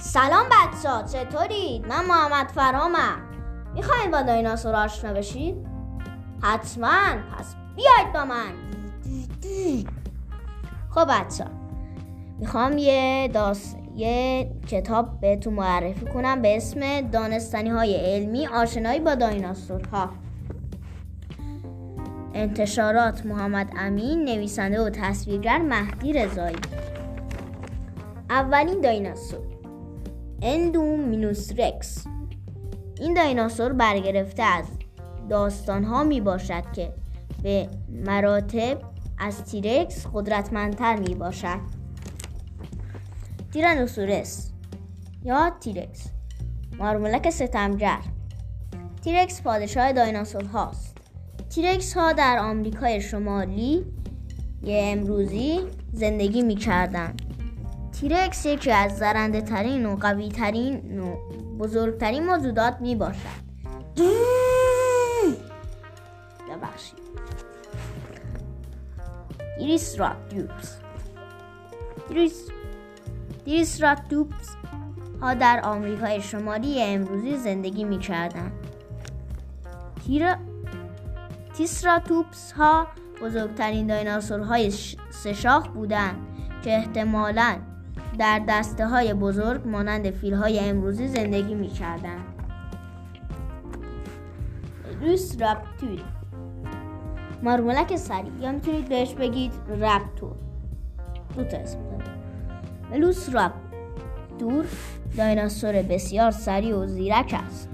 سلام بچه ها چطورید؟ من محمد فرامم می‌خواین با دایناسور آشنا بشید؟ حتما. پس بیاید با من. خب بچه ها می‌خوام یه داست یه کتاب بهتون معرفی کنم به اسم دانستانی های علمی آشنایی با دایناسورها. انتشارات محمد امین نویسنده و تصویرگر مهدی رضایی. اولین دایناسور. اندومینوس رکس این دایناسور برگرفته از داستان ها می باشد که به مراتب از تیرکس قدرتمندتر می باشد تیرانوسورس یا تیرکس. مارمولک ستمگر تیرکس پادشاه دایناسور هاست تیرکس ها در آمریکای شمالی یه امروزی زندگی می کردن. تیرکس یکی از زرنده ترین و قوی ترین و بزرگترین موجودات می باشد. ببخشید. ایریس راتیوپس ها در آمریکای شمالی امروزی زندگی می کردن. تیر... تیسراتوپس ها بزرگترین دایناسورهای سشاخ بودند که احتمالاً در دسته های بزرگ مانند فیل های امروزی زندگی می کردن. روس رپتور مارمولک سری یا می‌تونید بهش بگید رپتور دو تا اسم ولوس رپتور دایناسور بسیار سریع و زیرک است.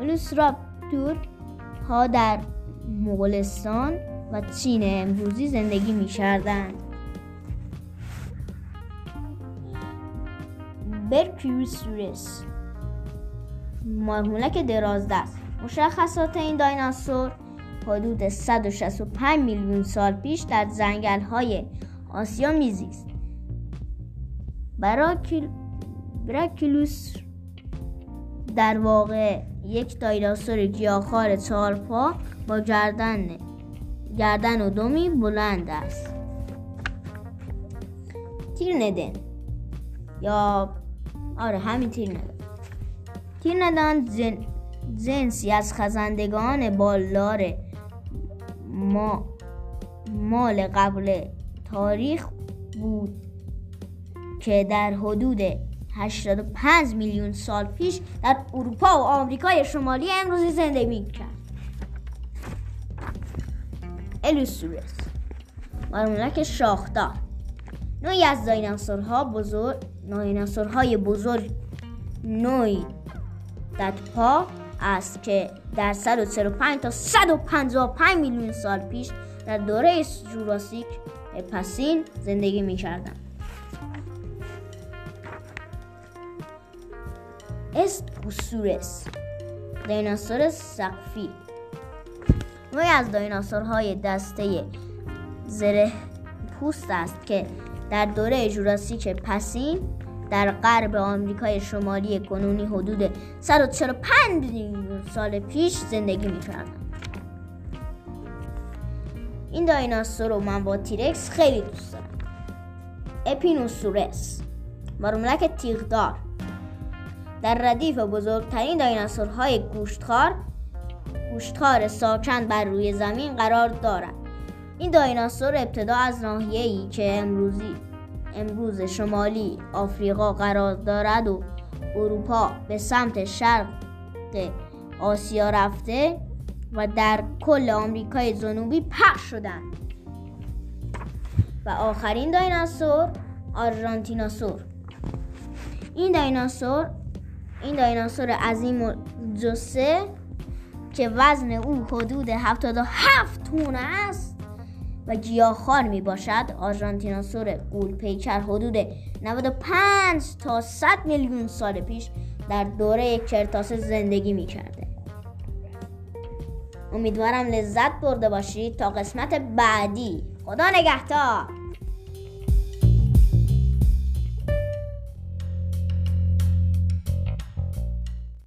ولوس رپتور ها در مغولستان و چین امروزی زندگی می کردند. برکیوسورس مارمولک دراز دست مشخصات این دایناسور حدود 165 میلیون سال پیش در زنگل های آسیا میزیست. براکیل... براکیلوس در واقع یک دایناسور گیاهخوار چهار پا با گردن گردن و دومی بلند است. تیر ندن یا آره همین تیر ندان تیر ندان جن... جنسی از خزندگان بالدار ما... مال قبل تاریخ بود که در حدود 85 میلیون سال پیش در اروپا و آمریکای شمالی امروزی زندگی کرد الوسورس مارمولک شاخدار نوعی از دایناسورها بزرگ دایناسورهای بزرگ نوعی پا است که در 145 تا 155 میلیون سال پیش در دوره جوراسیک پسین زندگی می کردن. اسپوسورس دایناسور سقفی نوعی از دایناسورهای دسته زره پوست است که در دوره جوراسیک پسین در غرب آمریکای شمالی کنونی حدود 145 میلیون سال پیش زندگی می‌کردن این دایناسور رو من با تیرکس خیلی دوست دارم. اپینوسورس مارمولک تیغدار. در ردیف بزرگترین دایناسورهای گوشتخوار گوشتخوار ساکن بر روی زمین قرار دارد. این دایناسور ابتدا از ناحیه‌ای که امروزی امروز شمالی آفریقا قرار دارد و اروپا به سمت شرق آسیا رفته و در کل آمریکای جنوبی پخش شدند. و آخرین دایناسور آرژانتیناسور. این دایناسور این دایناسور عظیم و جسه که وزن او حدود 77 تون است و گیاهخوار می باشد آرژانتیناسور گول پیکر حدود 95 تا 100 میلیون سال پیش در دوره کرتاسه زندگی می کرده امیدوارم لذت برده باشید. تا قسمت بعدی. خدا نگهدار.